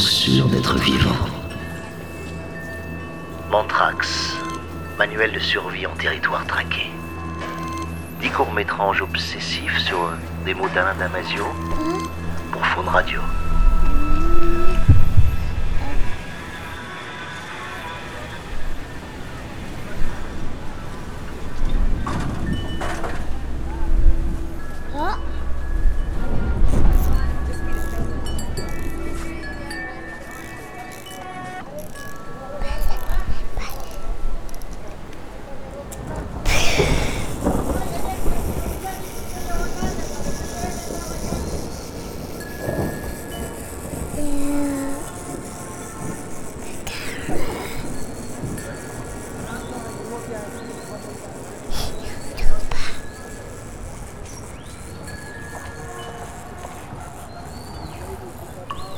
sûr d'être vivant. Mantrax, manuel de survie en territoire traqué. Dix courts-métrages obsessifs sur des mots d'Alain Damasio pour Faune Radio.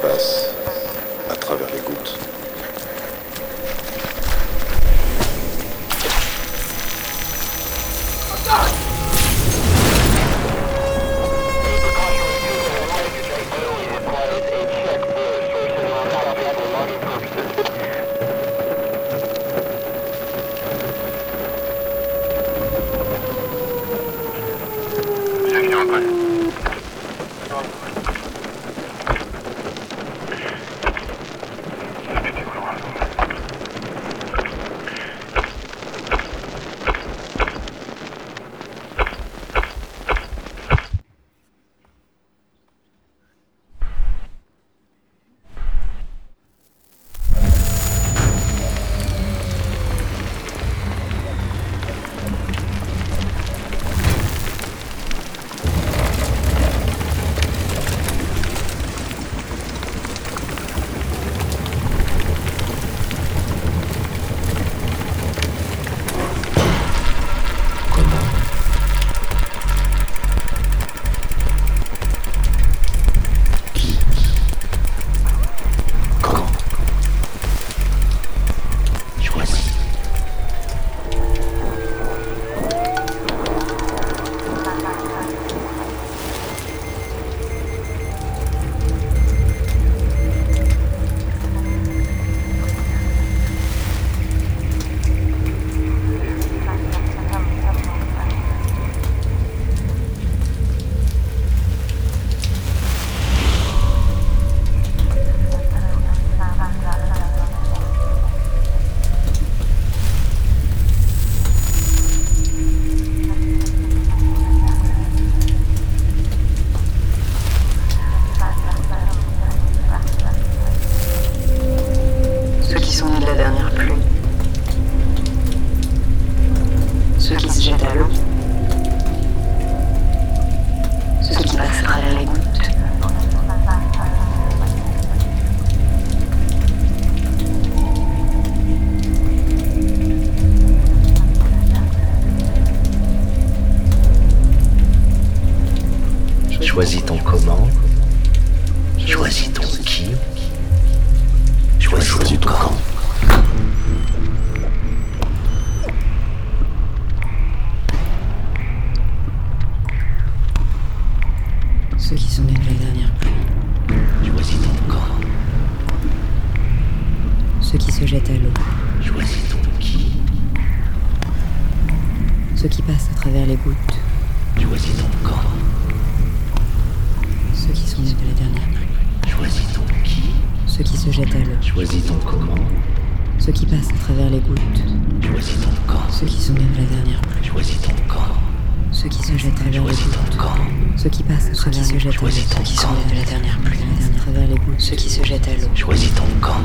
Passent à travers les gouttes. Choisis ton comment. Choisis ton qui. Choisis, Choisis ton ton quand. Ceux qui sont nés de la dernière pluie. Choisis ton quand. Ceux qui se jettent à l'eau. Choisis ton qui. Ceux qui passent à travers les gouttes. Choisis ton quand. Ceux qui se jettent à l'eau. Choisis ton comment. Ceux qui passent à travers les gouttes. Choisis ton quand. Ceux qui de la dernière pluie. Choisis ton quand. Ceux qui se jettent à travers les Choisis ton gouttes. quand. Ceux qui passent à travers les gouttes. Choisis ton Ceux qui camp. la dernière pluie. À travers les gouttes. Ceux qui se jettent à l'eau. Choisis ton quand.